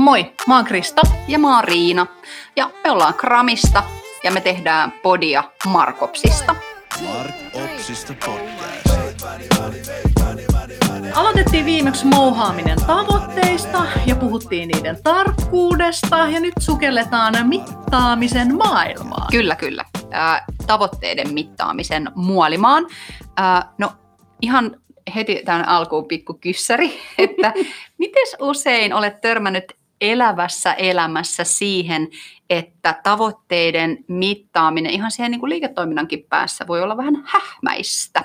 Moi, mä oon Krista. Ja mä oon Riina. Ja me ollaan Kramista ja me tehdään podia Markopsista. Mark Opsista podcast. Aloitettiin viimeksi mouhaaminen tavoitteista ja puhuttiin niiden tarkkuudesta ja nyt sukelletaan mittaamisen maailmaan. Kyllä, kyllä. Äh, tavoitteiden mittaamisen muolimaan. Äh, no ihan heti tämän alkuun pikku kyssäri, että miten usein olet törmännyt elävässä elämässä siihen, että tavoitteiden mittaaminen ihan siihen niin kuin liiketoiminnankin päässä voi olla vähän hähmäistä?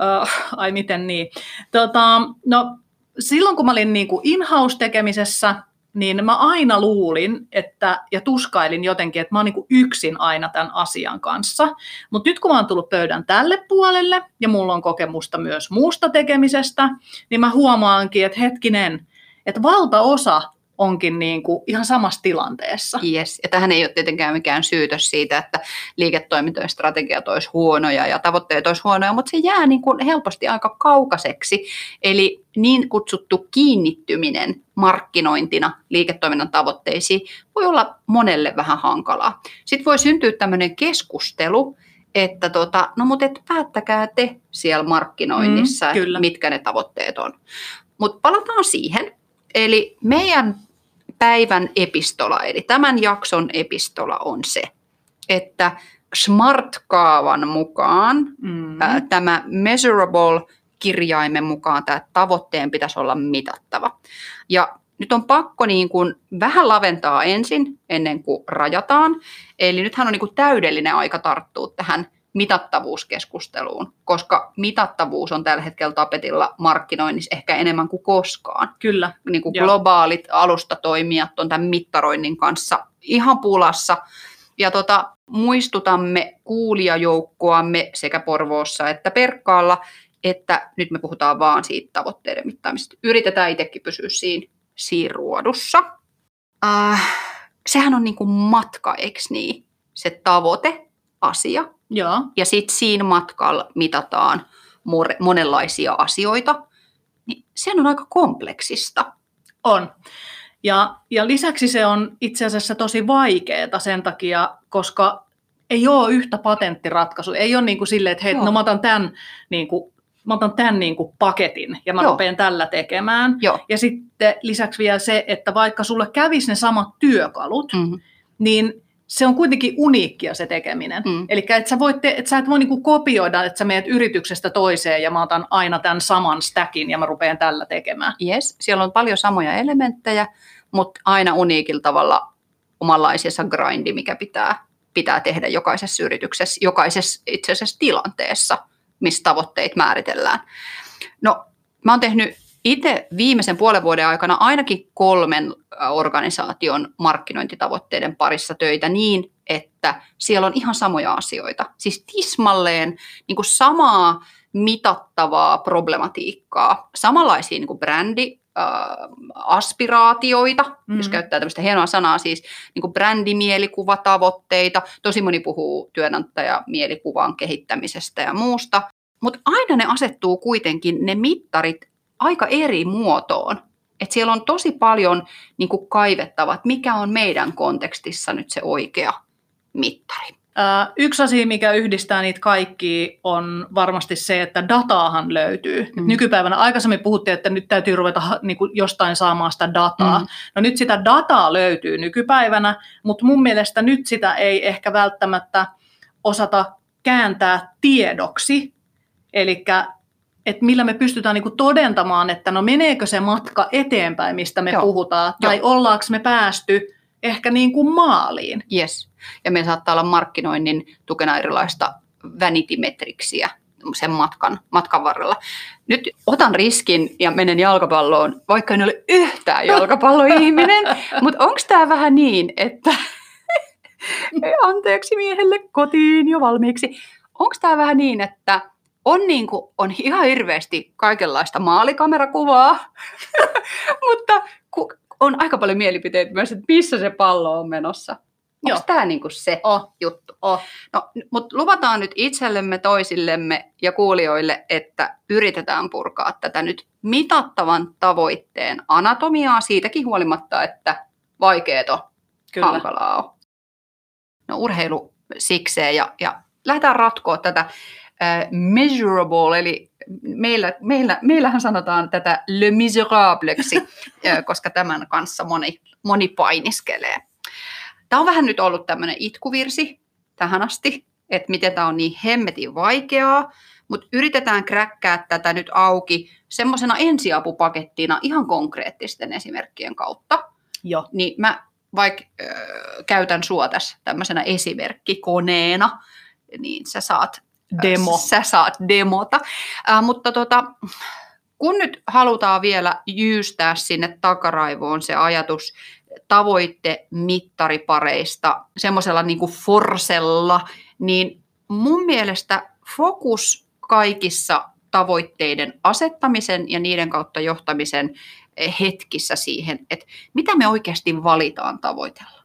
Uh, ai miten niin. Tota, no, silloin kun mä olin niin kuin in-house-tekemisessä, niin mä aina luulin että, ja tuskailin jotenkin, että mä oon niin yksin aina tämän asian kanssa. Mutta nyt kun mä oon tullut pöydän tälle puolelle ja mulla on kokemusta myös muusta tekemisestä, niin mä huomaankin, että hetkinen, että valtaosa onkin niin kuin ihan samassa tilanteessa. Yes. Ja tähän ei ole tietenkään mikään syytös siitä, että liiketoimintojen strategiat olisi huonoja ja tavoitteet olisi huonoja, mutta se jää niin kuin helposti aika kaukaiseksi. Eli niin kutsuttu kiinnittyminen markkinointina liiketoiminnan tavoitteisiin voi olla monelle vähän hankalaa. Sitten voi syntyä tämmöinen keskustelu, että tota, no mutta et päättäkää te siellä markkinoinnissa, mm, mitkä ne tavoitteet on. Mutta palataan siihen. Eli meidän päivän epistola, eli tämän jakson epistola on se, että SMART-kaavan mukaan mm. ää, tämä measurable kirjaimen mukaan tämä tavoitteen pitäisi olla mitattava. Ja nyt on pakko niin kuin vähän laventaa ensin, ennen kuin rajataan. Eli nythän on niin kuin täydellinen aika tarttua tähän mitattavuuskeskusteluun, koska mitattavuus on tällä hetkellä tapetilla markkinoinnissa ehkä enemmän kuin koskaan. Kyllä. Niin kuin globaalit alustatoimijat on tämän mittaroinnin kanssa ihan pulassa. Ja tota, muistutamme kuulijajoukkoamme sekä Porvoossa että Perkkaalla, että nyt me puhutaan vaan siitä tavoitteiden mittaamisesta. Yritetään itsekin pysyä siinä, siinä ruodussa. Äh, sehän on niin kuin matka, eikö niin? Se tavoite, asia, Joo. ja sitten siinä matkalla mitataan monenlaisia asioita, niin sehän on aika kompleksista. On. Ja, ja lisäksi se on itse asiassa tosi vaikeaa sen takia, koska ei ole yhtä patenttiratkaisua. Ei ole niin kuin silleen, että hei, no mä otan tämän, niin kuin, mä otan tämän niin kuin paketin ja mä Joo. rupean tällä tekemään. Joo. Ja sitten lisäksi vielä se, että vaikka sulle kävisi ne samat työkalut, mm-hmm. niin se on kuitenkin uniikkia se tekeminen. Mm. Eli että sä, voit te, et sä et voi niinku kopioida, että sä meet yrityksestä toiseen ja mä otan aina tämän saman stackin ja mä rupean tällä tekemään. Yes, siellä on paljon samoja elementtejä, mutta aina uniikilla tavalla omanlaisessa grindi, mikä pitää, pitää tehdä jokaisessa yrityksessä, jokaisessa itse asiassa tilanteessa, missä tavoitteet määritellään. No, mä oon tehnyt itse viimeisen puolen vuoden aikana ainakin kolmen organisaation markkinointitavoitteiden parissa töitä niin, että siellä on ihan samoja asioita. Siis tismalleen niin kuin samaa mitattavaa problematiikkaa, samanlaisia niin kuin brändi, aspiraatioita, mm-hmm. jos käyttää tämmöistä hienoa sanaa, siis niin kuin brändimielikuvata,voitteita. Tosi moni puhuu työnantajamielikuvan kehittämisestä ja muusta. Mutta aina ne asettuu kuitenkin, ne mittarit aika eri muotoon. Et siellä on tosi paljon niin kuin kaivettavat, mikä on meidän kontekstissa nyt se oikea mittari. yksi asia, mikä yhdistää niitä kaikki, on varmasti se, että dataahan löytyy. Mm. Nykypäivänä aikaisemmin puhuttiin, että nyt täytyy ruveta niin kuin jostain saamaan sitä dataa. Mm. No nyt sitä dataa löytyy nykypäivänä, mutta mun mielestä nyt sitä ei ehkä välttämättä osata kääntää tiedoksi. Eli että millä me pystytään niinku todentamaan, että no meneekö se matka eteenpäin, mistä me Joo. puhutaan, tai Joo. ollaanko me päästy ehkä niin kuin maaliin. Yes. Ja me saattaa olla markkinoinnin tukena erilaista vanity-metriksiä sen matkan, matkan varrella. Nyt otan riskin ja menen jalkapalloon, vaikka en ole yhtään jalkapalloihminen, mutta onko tämä vähän niin, että anteeksi miehelle kotiin jo valmiiksi. Onko tämä vähän niin, että on, niin kuin, on ihan hirveästi kaikenlaista maalikamerakuvaa, mutta on aika paljon mielipiteitä myös, että missä se pallo on menossa. Onko tämä niinku se Oh, juttu? oh. No, mutta luvataan nyt itsellemme, toisillemme ja kuulijoille, että yritetään purkaa tätä nyt mitattavan tavoitteen anatomiaa siitäkin huolimatta, että vaikeet on, Kyllä. hankalaa on. No urheilu sikseen ja, ja lähdetään ratkoa tätä äh, measurable, eli meillä, meillä, meillähän sanotaan tätä le miserableksi, äh, koska tämän kanssa moni, moni painiskelee. Tämä on vähän nyt ollut tämmöinen itkuvirsi tähän asti, että miten tämä on niin hemmetin vaikeaa, mutta yritetään kräkkää tätä nyt auki semmoisena ensiapupakettina ihan konkreettisten esimerkkien kautta. Joo. Niin mä vaikka äh, käytän sua tässä tämmöisenä esimerkkikoneena, niin sä saat Demo. Sä saat demota. Äh, mutta tota, kun nyt halutaan vielä jyystää sinne takaraivoon se ajatus tavoitemittaripareista semmoisella niin kuin forsella, niin mun mielestä fokus kaikissa tavoitteiden asettamisen ja niiden kautta johtamisen eh, hetkissä siihen, että mitä me oikeasti valitaan tavoitella.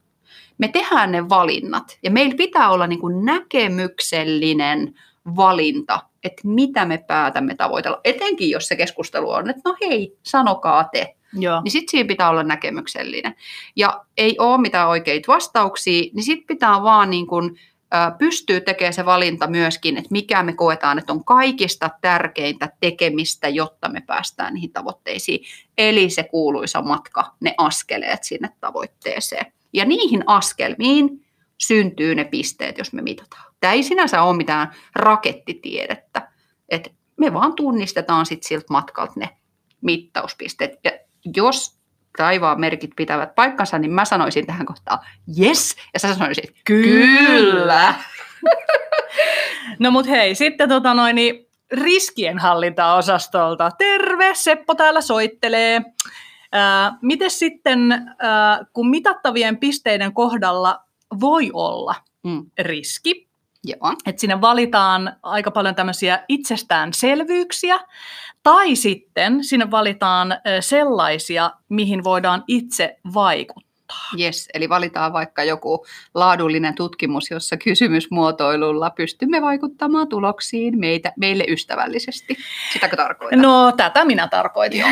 Me tehdään ne valinnat ja meillä pitää olla niin kuin näkemyksellinen valinta, että mitä me päätämme tavoitella. Etenkin jos se keskustelu on, että no hei, sanokaa te. Joo. Niin sitten siinä pitää olla näkemyksellinen. Ja ei ole mitään oikeita vastauksia, niin sitten pitää vaan niin kuin, ä, pystyä tekemään se valinta myöskin, että mikä me koetaan, että on kaikista tärkeintä tekemistä, jotta me päästään niihin tavoitteisiin. Eli se kuuluisa matka, ne askeleet sinne tavoitteeseen. Ja niihin askelmiin syntyy ne pisteet, jos me mitataan. Tämä ei sinänsä ole mitään rakettitiedettä, että me vaan tunnistetaan sit siltä matkalta ne mittauspisteet. Ja jos taivaan merkit pitävät paikkansa, niin mä sanoisin tähän kohtaan yes, ja sä sanoisit kyllä. No mut hei, sitten tota noin, niin riskienhallintaosastolta. Terve, Seppo täällä soittelee. Miten sitten, ää, kun mitattavien pisteiden kohdalla voi olla Mm, riski, joo. että sinne valitaan aika paljon tämmöisiä itsestäänselvyyksiä, tai sitten sinne valitaan sellaisia, mihin voidaan itse vaikuttaa. Yes, eli valitaan vaikka joku laadullinen tutkimus, jossa kysymysmuotoilulla pystymme vaikuttamaan tuloksiin meitä, meille ystävällisesti. Sitäkö tarkoitan? No, tätä minä tarkoitin. Joo.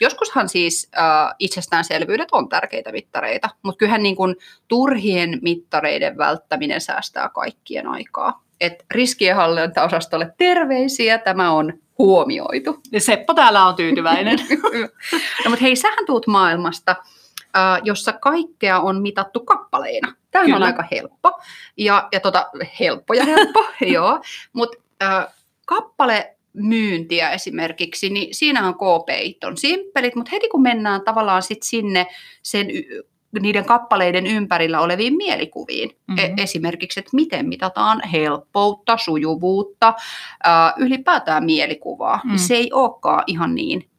Joskushan siis äh, itsestäänselvyydet on tärkeitä mittareita, mutta kyllähän niin kuin turhien mittareiden välttäminen säästää kaikkien aikaa. Et riskienhallintaosastolle terveisiä, tämä on huomioitu. Ja Seppo täällä on tyytyväinen. no, mutta hei, sähän tuut maailmasta, jossa kaikkea on mitattu kappaleina. Tämä on aika helppo. Ja, ja tota, helppo ja helppo, joo. Mutta kappale myyntiä esimerkiksi, niin siinähän KPIt on simppelit, mutta heti kun mennään tavallaan sit sinne sen niiden kappaleiden ympärillä oleviin mielikuviin, Mhm. mm-hmm. esimerkiksi, että miten mitataan helppoutta, sujuvuutta, ää, ylipäätään mielikuvaa, Mm. se ei olekaan ihan niin,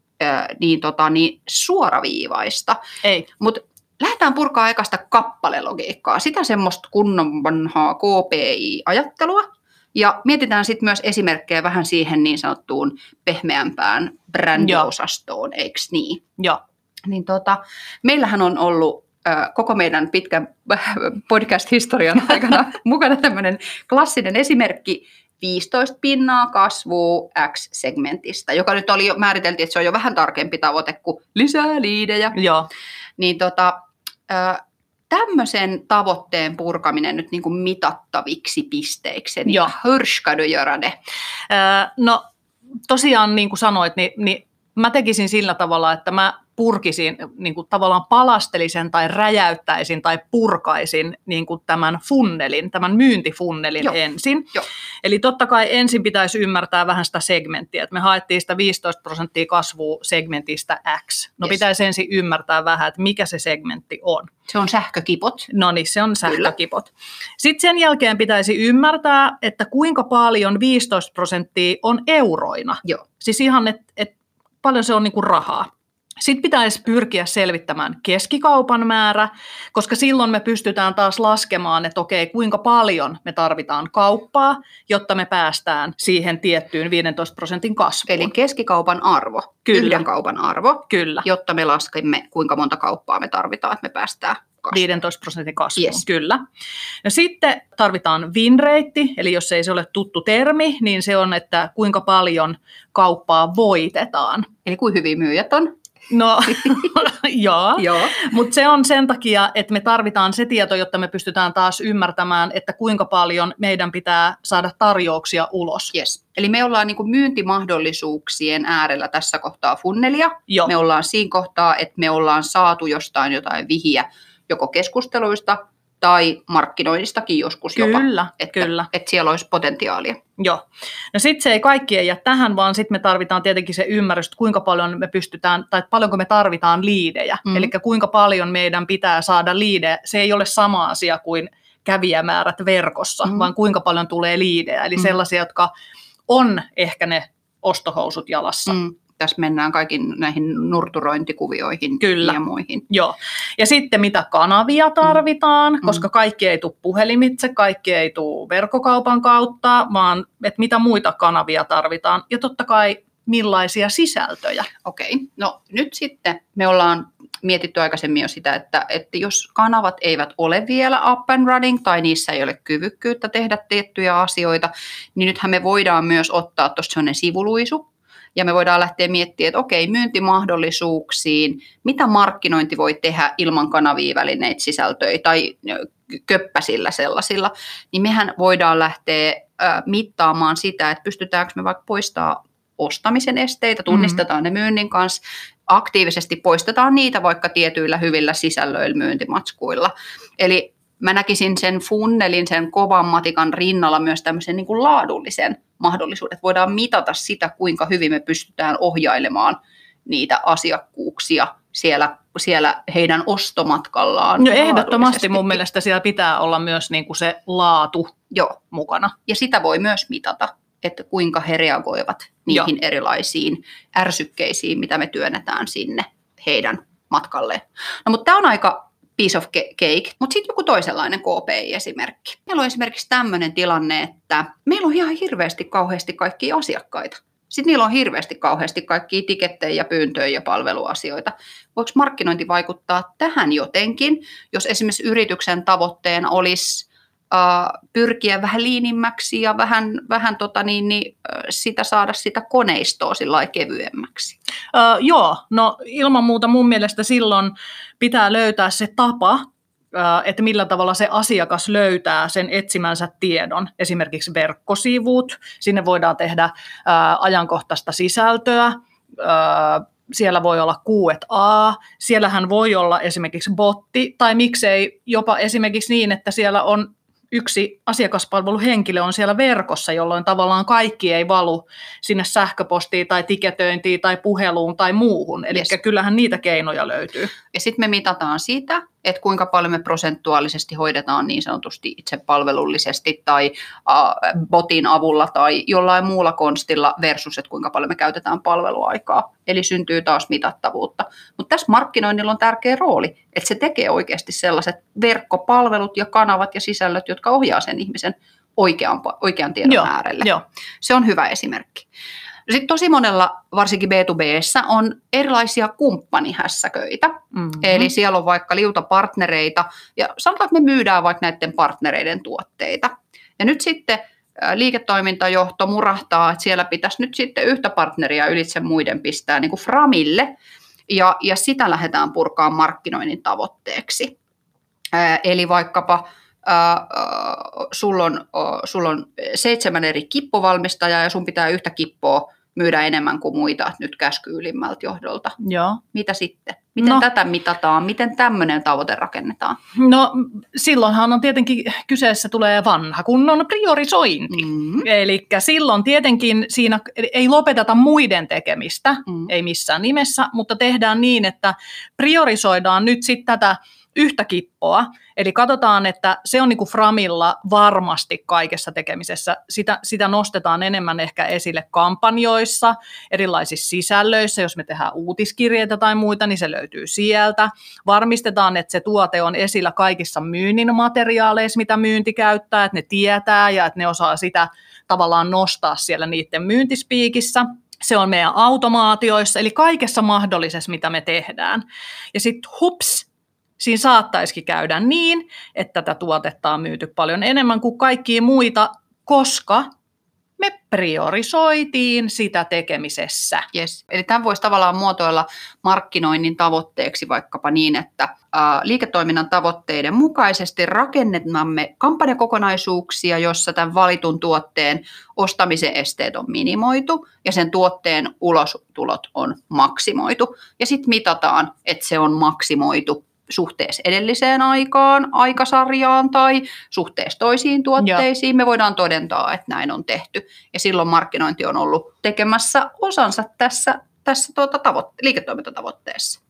niin, tota, niin suoraviivaista. Ei. Mutta lähdetään purkaa ekasta kappalelogiikkaa, sitä semmoista kunnon vanhaa KPI-ajattelua, ja mietitään sitten myös esimerkkejä vähän siihen niin sanottuun pehmeämpään brändiosastoon, eikö niin? Joo. Niin tota, meillähän on ollut äh, koko meidän pitkän podcast-historian aikana mukana tämmöinen klassinen esimerkki 15 pinnaa kasvua X-segmentistä, joka nyt oli jo, määriteltiin, että se on jo vähän tarkempi tavoite kuin lisää liidejä. Joo. Niin tota, äh, tämmöisen tavoitteen purkaminen nyt niin kuin mitattaviksi pisteiksi, niin Joo. hur ska du göra det? Ää, No tosiaan niin kuin sanoit, niin, niin mä tekisin sillä tavalla, että mä purkisin, niin kuin tavallaan palastelisin tai räjäyttäisin tai purkaisin niin kuin tämän funnelin, tämän myyntifunnelin Joo. ensin. Joo. Eli totta kai ensin pitäisi ymmärtää vähän sitä segmenttiä, että me haettiin sitä 15 prosenttia kasvua segmentistä X. No Yes. pitäisi ensin ymmärtää vähän, että mikä se segmentti on. Se on sähkökipot. No niin, se on sähkökipot. Sitten sen jälkeen pitäisi ymmärtää, että kuinka paljon 15 prosenttia on euroina. Joo. Siis ihan, että et paljon se on niinku rahaa. Sitten pitäisi pyrkiä selvittämään keskikaupan määrä, koska silloin me pystytään taas laskemaan, että okei, kuinka paljon me tarvitaan kauppaa, jotta me päästään siihen tiettyyn 15 prosentin kasvuun. Eli keskikaupan arvo, Kyllä. yhden kaupan arvo, Kyllä, jotta me laskemme, kuinka monta kauppaa me tarvitaan, että me päästään kasvuun. 15 prosentin kasvuun, Yes. kyllä. No sitten tarvitaan win rate, eli jos ei se ole tuttu termi, niin se on, että kuinka paljon kauppaa voitetaan. Eli kuin hyvin myyjät on. No, joo. Joo. Mutta se on sen takia, että me tarvitaan se tieto, jotta me pystytään taas ymmärtämään, että kuinka paljon meidän pitää saada tarjouksia ulos. Yes. Eli me ollaan niin myyntimahdollisuuksien äärellä tässä kohtaa funnelia. Joo, Me ollaan siinä kohtaa, että me ollaan saatu jostain jotain vihiä joko keskusteluista tai markkinoinnistakin joskus jopa. kyllä, Että, kyllä. että siellä olisi potentiaalia. Joo. No sitten se ei kaikki ei jää tähän, vaan sitten me tarvitaan tietenkin se ymmärrys, että kuinka paljon me pystytään, tai paljonko me tarvitaan liidejä. Mm. Eli kuinka paljon meidän pitää saada liidejä. Se ei ole sama asia kuin kävijämäärät verkossa, Mm. vaan kuinka paljon tulee liidejä. Eli mm. sellaisia, jotka on ehkä ne ostohousut jalassa. Mm. Mm. Tässä mennään kaikin näihin nurturointikuvioihin Kyllä. ja muihin. Joo. Ja sitten mitä kanavia tarvitaan, mm. koska kaikki ei tule puhelimitse, kaikki ei tule verkkokaupan kautta, vaan että mitä muita kanavia tarvitaan. Ja totta kai millaisia sisältöjä. Okei, no nyt sitten me ollaan mietitty aikaisemmin jo sitä, että, että jos kanavat eivät ole vielä up and running tai niissä ei ole kyvykkyyttä tehdä tiettyjä asioita, niin nythän me voidaan myös ottaa tuosta sellainen sivuluisu ja me voidaan lähteä miettimään, että okei, myyntimahdollisuuksiin, mitä markkinointi voi tehdä ilman kanavia välineitä sisältöjä tai köppäsillä sellaisilla, niin mehän voidaan lähteä mittaamaan sitä, että pystytäänkö me vaikka poistaa ostamisen esteitä, tunnistetaan mm-hmm. ne myynnin kanssa, aktiivisesti poistetaan niitä vaikka tietyillä hyvillä sisällöillä myyntimatskuilla. Eli mä näkisin sen funnelin, sen kovan matikan rinnalla myös tämmöisen niin kuin laadullisen mahdollisuuden, voidaan mitata sitä, kuinka hyvin me pystytään ohjailemaan niitä asiakkuuksia siellä, siellä heidän ostomatkallaan. No ehdottomasti mun mielestä siellä pitää olla myös niin kuin se laatu Joo, mukana. ja sitä voi myös mitata, että kuinka he reagoivat niihin Joo. erilaisiin ärsykkeisiin, mitä me työnnetään sinne heidän matkalleen. No mutta tämä on aika piece of ca- cake, mutta sitten joku toisenlainen KPI-esimerkki. Meillä on esimerkiksi tämmöinen tilanne, että meillä on ihan hirveästi kauheasti kaikkia asiakkaita. Sitten niillä on hirveästi kauheasti kaikkia tikettejä ja pyyntöjä ja palveluasioita. Voiko markkinointi vaikuttaa tähän jotenkin, jos esimerkiksi yrityksen tavoitteena olisi Pyrkiä vähän liinimmäksi ja vähän, vähän tota niin, niin, sitä saada sitä koneistoa sillä kevyemmäksi. Öö, joo, no ilman muuta mun mielestä silloin pitää löytää se tapa, että millä tavalla se asiakas löytää sen etsimänsä tiedon. Esimerkiksi verkkosivut, sinne voidaan tehdä ajankohtaista sisältöä, siellä voi olla Q&A, siellähän voi olla esimerkiksi botti, tai miksei jopa esimerkiksi niin, että siellä on yksi asiakaspalveluhenkilö on siellä verkossa, jolloin tavallaan kaikki ei valu sinne sähköpostiin tai tiketöintiin tai puheluun tai muuhun. Eli Yes. kyllähän niitä keinoja löytyy. Ja sitten me mitataan sitä, että kuinka paljon me prosentuaalisesti hoidetaan niin sanotusti itse palvelullisesti tai botin avulla tai jollain muulla konstilla versus, että kuinka paljon me käytetään palveluaikaa. Eli syntyy taas mitattavuutta. Mutta tässä markkinoinnilla on tärkeä rooli, että se tekee oikeasti sellaiset verkkopalvelut ja kanavat ja sisällöt, jotka ohjaa sen ihmisen oikean, oikean tiedon Joo, äärelle. Joo. Se on hyvä esimerkki. Sitten tosi monella, varsinkin B2Bssä, on erilaisia kumppanihässäköitä. Mm-hmm. Eli siellä on vaikka liuta partnereita, ja sanotaan, että me myydään vaikka näiden partnereiden tuotteita. Ja nyt sitten liiketoimintajohto murahtaa, että siellä pitäisi nyt sitten yhtä partneria ylitse muiden pistää niin kuin Framille, ja, ja sitä lähdetään purkaa markkinoinnin tavoitteeksi. Eli vaikkapa sulla on, sul on seitsemän eri kippovalmistajaa ja sun pitää yhtä kippoa myydä enemmän kuin muita, nyt käsky ylimmältä johdolta. Joo. Mitä sitten? Miten No. tätä mitataan? Miten tämmöinen tavoite rakennetaan? No silloinhan on tietenkin kyseessä tulee vanha kunnon priorisointi. Mm. Eli silloin tietenkin siinä ei lopeteta muiden tekemistä, Mm. ei missään nimessä, mutta tehdään niin, että priorisoidaan nyt sitten tätä yhtä kippoa. Eli katsotaan, että se on niin kuin Framilla varmasti kaikessa tekemisessä. Sitä, sitä nostetaan enemmän ehkä esille kampanjoissa, erilaisissa sisällöissä. Jos me tehdään uutiskirjeitä tai muita, niin se löytyy sieltä. Varmistetaan, että se tuote on esillä kaikissa myynnin materiaaleissa, mitä myynti käyttää, että ne tietää ja että ne osaa sitä tavallaan nostaa siellä niiden myyntispiikissä. Se on meidän automaatioissa, eli kaikessa mahdollisessa, mitä me tehdään. Ja sitten hups, siinä saattaisikin käydä niin, että tätä tuotetta on myyty paljon enemmän kuin kaikkia muita, koska me priorisoitiin sitä tekemisessä. Yes. Eli tämän voisi tavallaan muotoilla markkinoinnin tavoitteeksi vaikkapa niin, että liiketoiminnan tavoitteiden mukaisesti rakennamme kampanjakokonaisuuksia, jossa tämän valitun tuotteen ostamisen esteet on minimoitu ja sen tuotteen ulostulot on maksimoitu. Ja sitten mitataan, että se on maksimoitu suhteessa edelliseen aikaan, aikasarjaan tai suhteessa toisiin tuotteisiin, me voidaan todentaa, että näin on tehty. Ja silloin markkinointi on ollut tekemässä osansa tässä, tässä tuota tavoitte- liiketoimintatavoitteessa.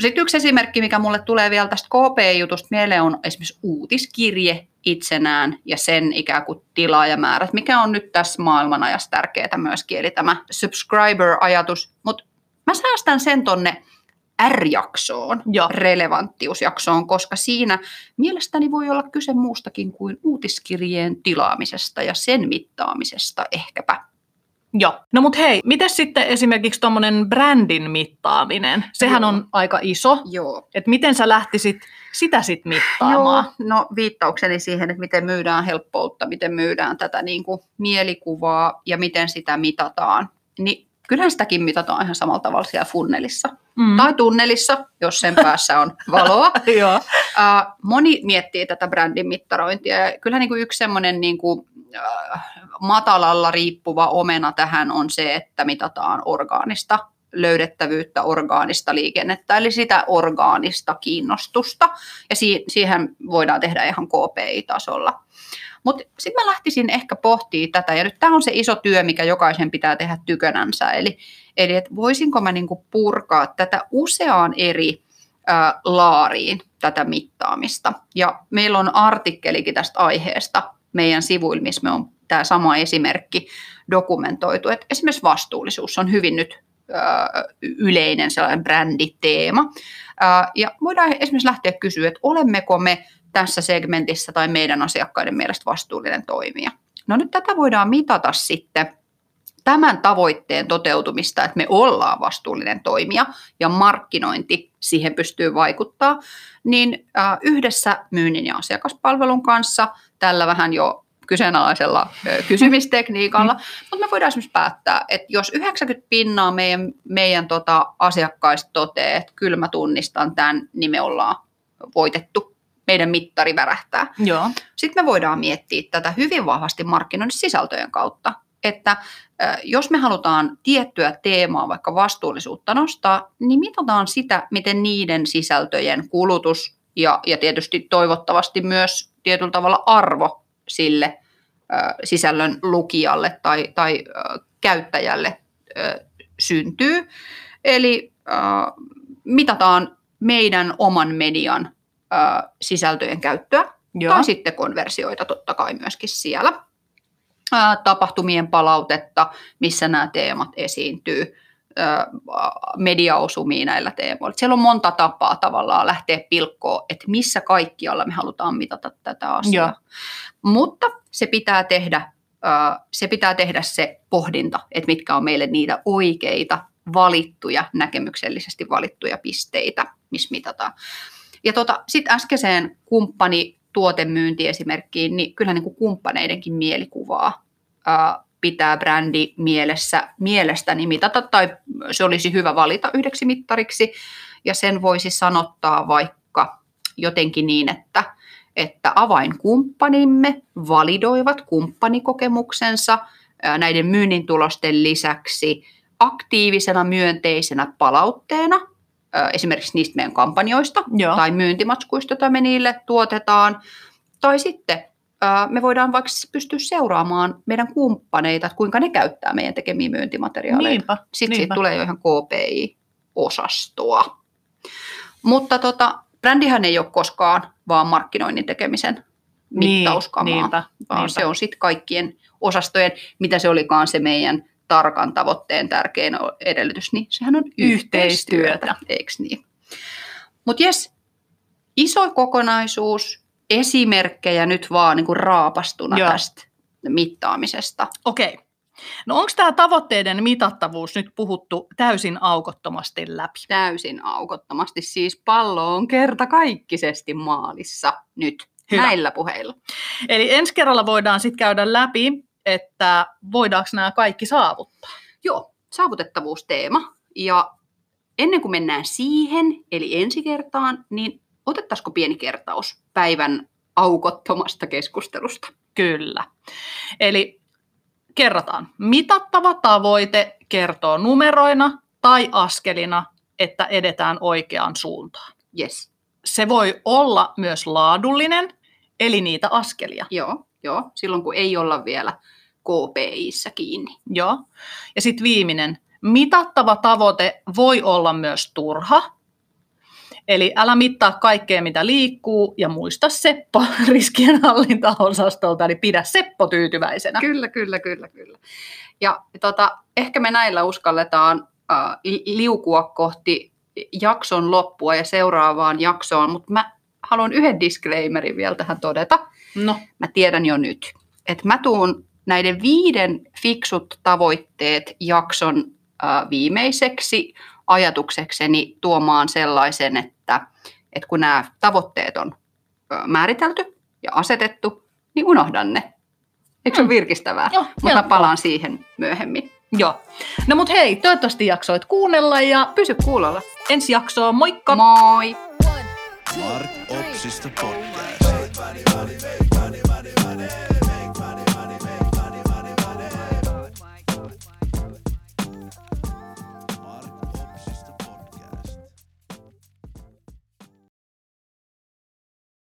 Sitten yksi esimerkki, mikä mulle tulee vielä tästä KP-jutusta mieleen, on esimerkiksi uutiskirje itsenään ja sen ikään kuin tilaajamäärät, mikä on nyt tässä maailmanajassa tärkeää myöskin, eli tämä subscriber-ajatus. Mutta mä säästän sen tonne R-jaksoon, Joo. relevanttiusjaksoon, koska siinä mielestäni voi olla kyse muustakin kuin uutiskirjeen tilaamisesta ja sen mittaamisesta ehkäpä. Joo. No mut hei, miten sitten esimerkiksi tuommoinen brändin mittaaminen? Sehän Joo. on aika iso. Joo. Että miten sä lähtisit sitä sitten mittaamaan? Joo, no viittaukseni siihen, että miten myydään helppoutta, miten myydään tätä niin kuin mielikuvaa ja miten sitä mitataan, niin kyllähän sitäkin mitataan ihan samalla tavalla siellä funnelissa. Mm. Tai tunnelissa, jos sen päässä on valoa. Joo. Uh, moni miettii tätä brändin mittarointia ja kyllä niin kuin yksi semmoinen niin kuin, uh, matalalla riippuva omena tähän on se, että mitataan orgaanista löydettävyyttä, orgaanista liikennettä, eli sitä orgaanista kiinnostusta, ja si- siihen voidaan tehdä ihan KPI-tasolla. Mutta sitten mä lähtisin ehkä pohtimaan tätä, ja nyt tämä on se iso työ, mikä jokaisen pitää tehdä tykönänsä, eli, eli että voisinko mä niinku purkaa tätä useaan eri ä, laariin tätä mittaamista. Ja meillä on artikkelikin tästä aiheesta meidän sivuilla, missä me on tämä sama esimerkki dokumentoitu. Et esimerkiksi vastuullisuus on hyvin nyt yleinen sellainen bränditeema. Ja voidaan esimerkiksi lähteä kysyä, että olemmeko me tässä segmentissä tai meidän asiakkaiden mielestä vastuullinen toimija. No nyt tätä voidaan mitata sitten tämän tavoitteen toteutumista, että me ollaan vastuullinen toimija ja markkinointi siihen pystyy vaikuttaa, niin yhdessä myynnin ja asiakaspalvelun kanssa tällä vähän jo kyseenalaisella kysymistekniikalla, mutta me voidaan esimerkiksi päättää, että jos 90 pinnaa meidän, meidän tota asiakkaista toteaa, että kyllä mä tunnistan tämän, niin me ollaan voitettu, meidän mittari värähtää. Joo. Sitten me voidaan miettiä tätä hyvin vahvasti markkinoinnin sisältöjen kautta, että jos me halutaan tiettyä teemaa, vaikka vastuullisuutta nostaa, niin mitataan sitä, miten niiden sisältöjen kulutus ja, ja tietysti toivottavasti myös tietyllä tavalla arvo sille sisällön lukijalle tai, tai käyttäjälle syntyy. Eli mitataan meidän oman median sisältöjen käyttöä Joo. tai sitten konversioita totta kai myöskin siellä. Tapahtumien palautetta, missä nämä teemat esiintyy, mediaosumia näillä teemoilla. Siellä on monta tapaa tavallaan lähteä pilkkoon, että missä kaikkialla me halutaan mitata tätä asiaa. Joo. Mutta se pitää tehdä se pitää tehdä se pohdinta, että mitkä on meille niitä oikeita, valittuja, näkemyksellisesti valittuja pisteitä, missä mitataan. Ja tota, sitten äskeiseen kumppani tuotemyyntiesimerkkiin, niin kyllä niin kuin kumppaneidenkin mielikuvaa ää, pitää brändi mielessä, mielestäni mitata, tai se olisi hyvä valita yhdeksi mittariksi, ja sen voisi sanottaa vaikka jotenkin niin, että, että avainkumppanimme validoivat kumppanikokemuksensa näiden myynnin tulosten lisäksi aktiivisena myönteisenä palautteena, esimerkiksi niistä meidän kampanjoista, Joo. tai myyntimatskuista, joita me niille tuotetaan. Tai sitten me voidaan vaikka pystyä seuraamaan meidän kumppaneita, että kuinka ne käyttää meidän tekemiä myyntimateriaaleja. Niinpä. Sitten siitä niinpä. tulee jo ihan KPI-osastoa. Mutta tota, brändihän ei ole koskaan vaan markkinoinnin tekemisen mittauskamaa, Niin, niinpä, vaan niinpä. se on sitten kaikkien osastojen, mitä se olikaan se meidän tarkan tavoitteen tärkein edellytys, niin sehän on Yhteistyötä. yhteistyötä, eikö niin? Mutta jes, iso kokonaisuus, esimerkkejä nyt vaan niin kuin raapastuna Joo. tästä mittaamisesta. Okei. No onko tämä tavoitteiden mitattavuus nyt puhuttu täysin aukottomasti läpi? Täysin aukottomasti, siis pallo on kertakaikkisesti maalissa nyt Hyvä. näillä puheilla. Eli ensi kerralla voidaan sitten käydä läpi, että voidaanko nämä kaikki saavuttaa. Joo, saavutettavuusteema. Ja ennen kuin mennään siihen, eli ensi kertaan, niin otettaisiko pieni kertaus päivän aukottomasta keskustelusta? Kyllä. Eli kerrataan. Mitattava tavoite kertoo numeroina tai askelina, että edetään oikeaan suuntaan. Yes. Se voi olla myös laadullinen, eli niitä askelia. Joo, joo, silloin kun ei olla vielä KPIssä kiinni. Joo. Ja sitten viimeinen. Mitattava tavoite voi olla myös turha. Eli älä mittaa kaikkea, mitä liikkuu, ja muista Seppo riskienhallintaosastolta, eli pidä Seppo tyytyväisenä. Kyllä, kyllä, kyllä, kyllä. Ja tota, ehkä me näillä uskalletaan äh, li- liukua kohti jakson loppua ja seuraavaan jaksoon, mutta mä haluan yhden disclaimerin vielä tähän todeta. No, Mä tiedän jo nyt, että mä tuun näiden viiden fiksut tavoitteet jakson äh, viimeiseksi ajatuksekseni tuomaan sellaisen, että, että kun nämä tavoitteet on määritelty ja asetettu, niin unohdan ne. Eikö se ole Mm. virkistävää? Joo, Mutta palaan siihen myöhemmin. joo. No mut hei, toivottavasti jaksoit kuunnella ja Pysy kuulolla. ensi jaksoon, moikka! Moi! Mark Opsista podcast.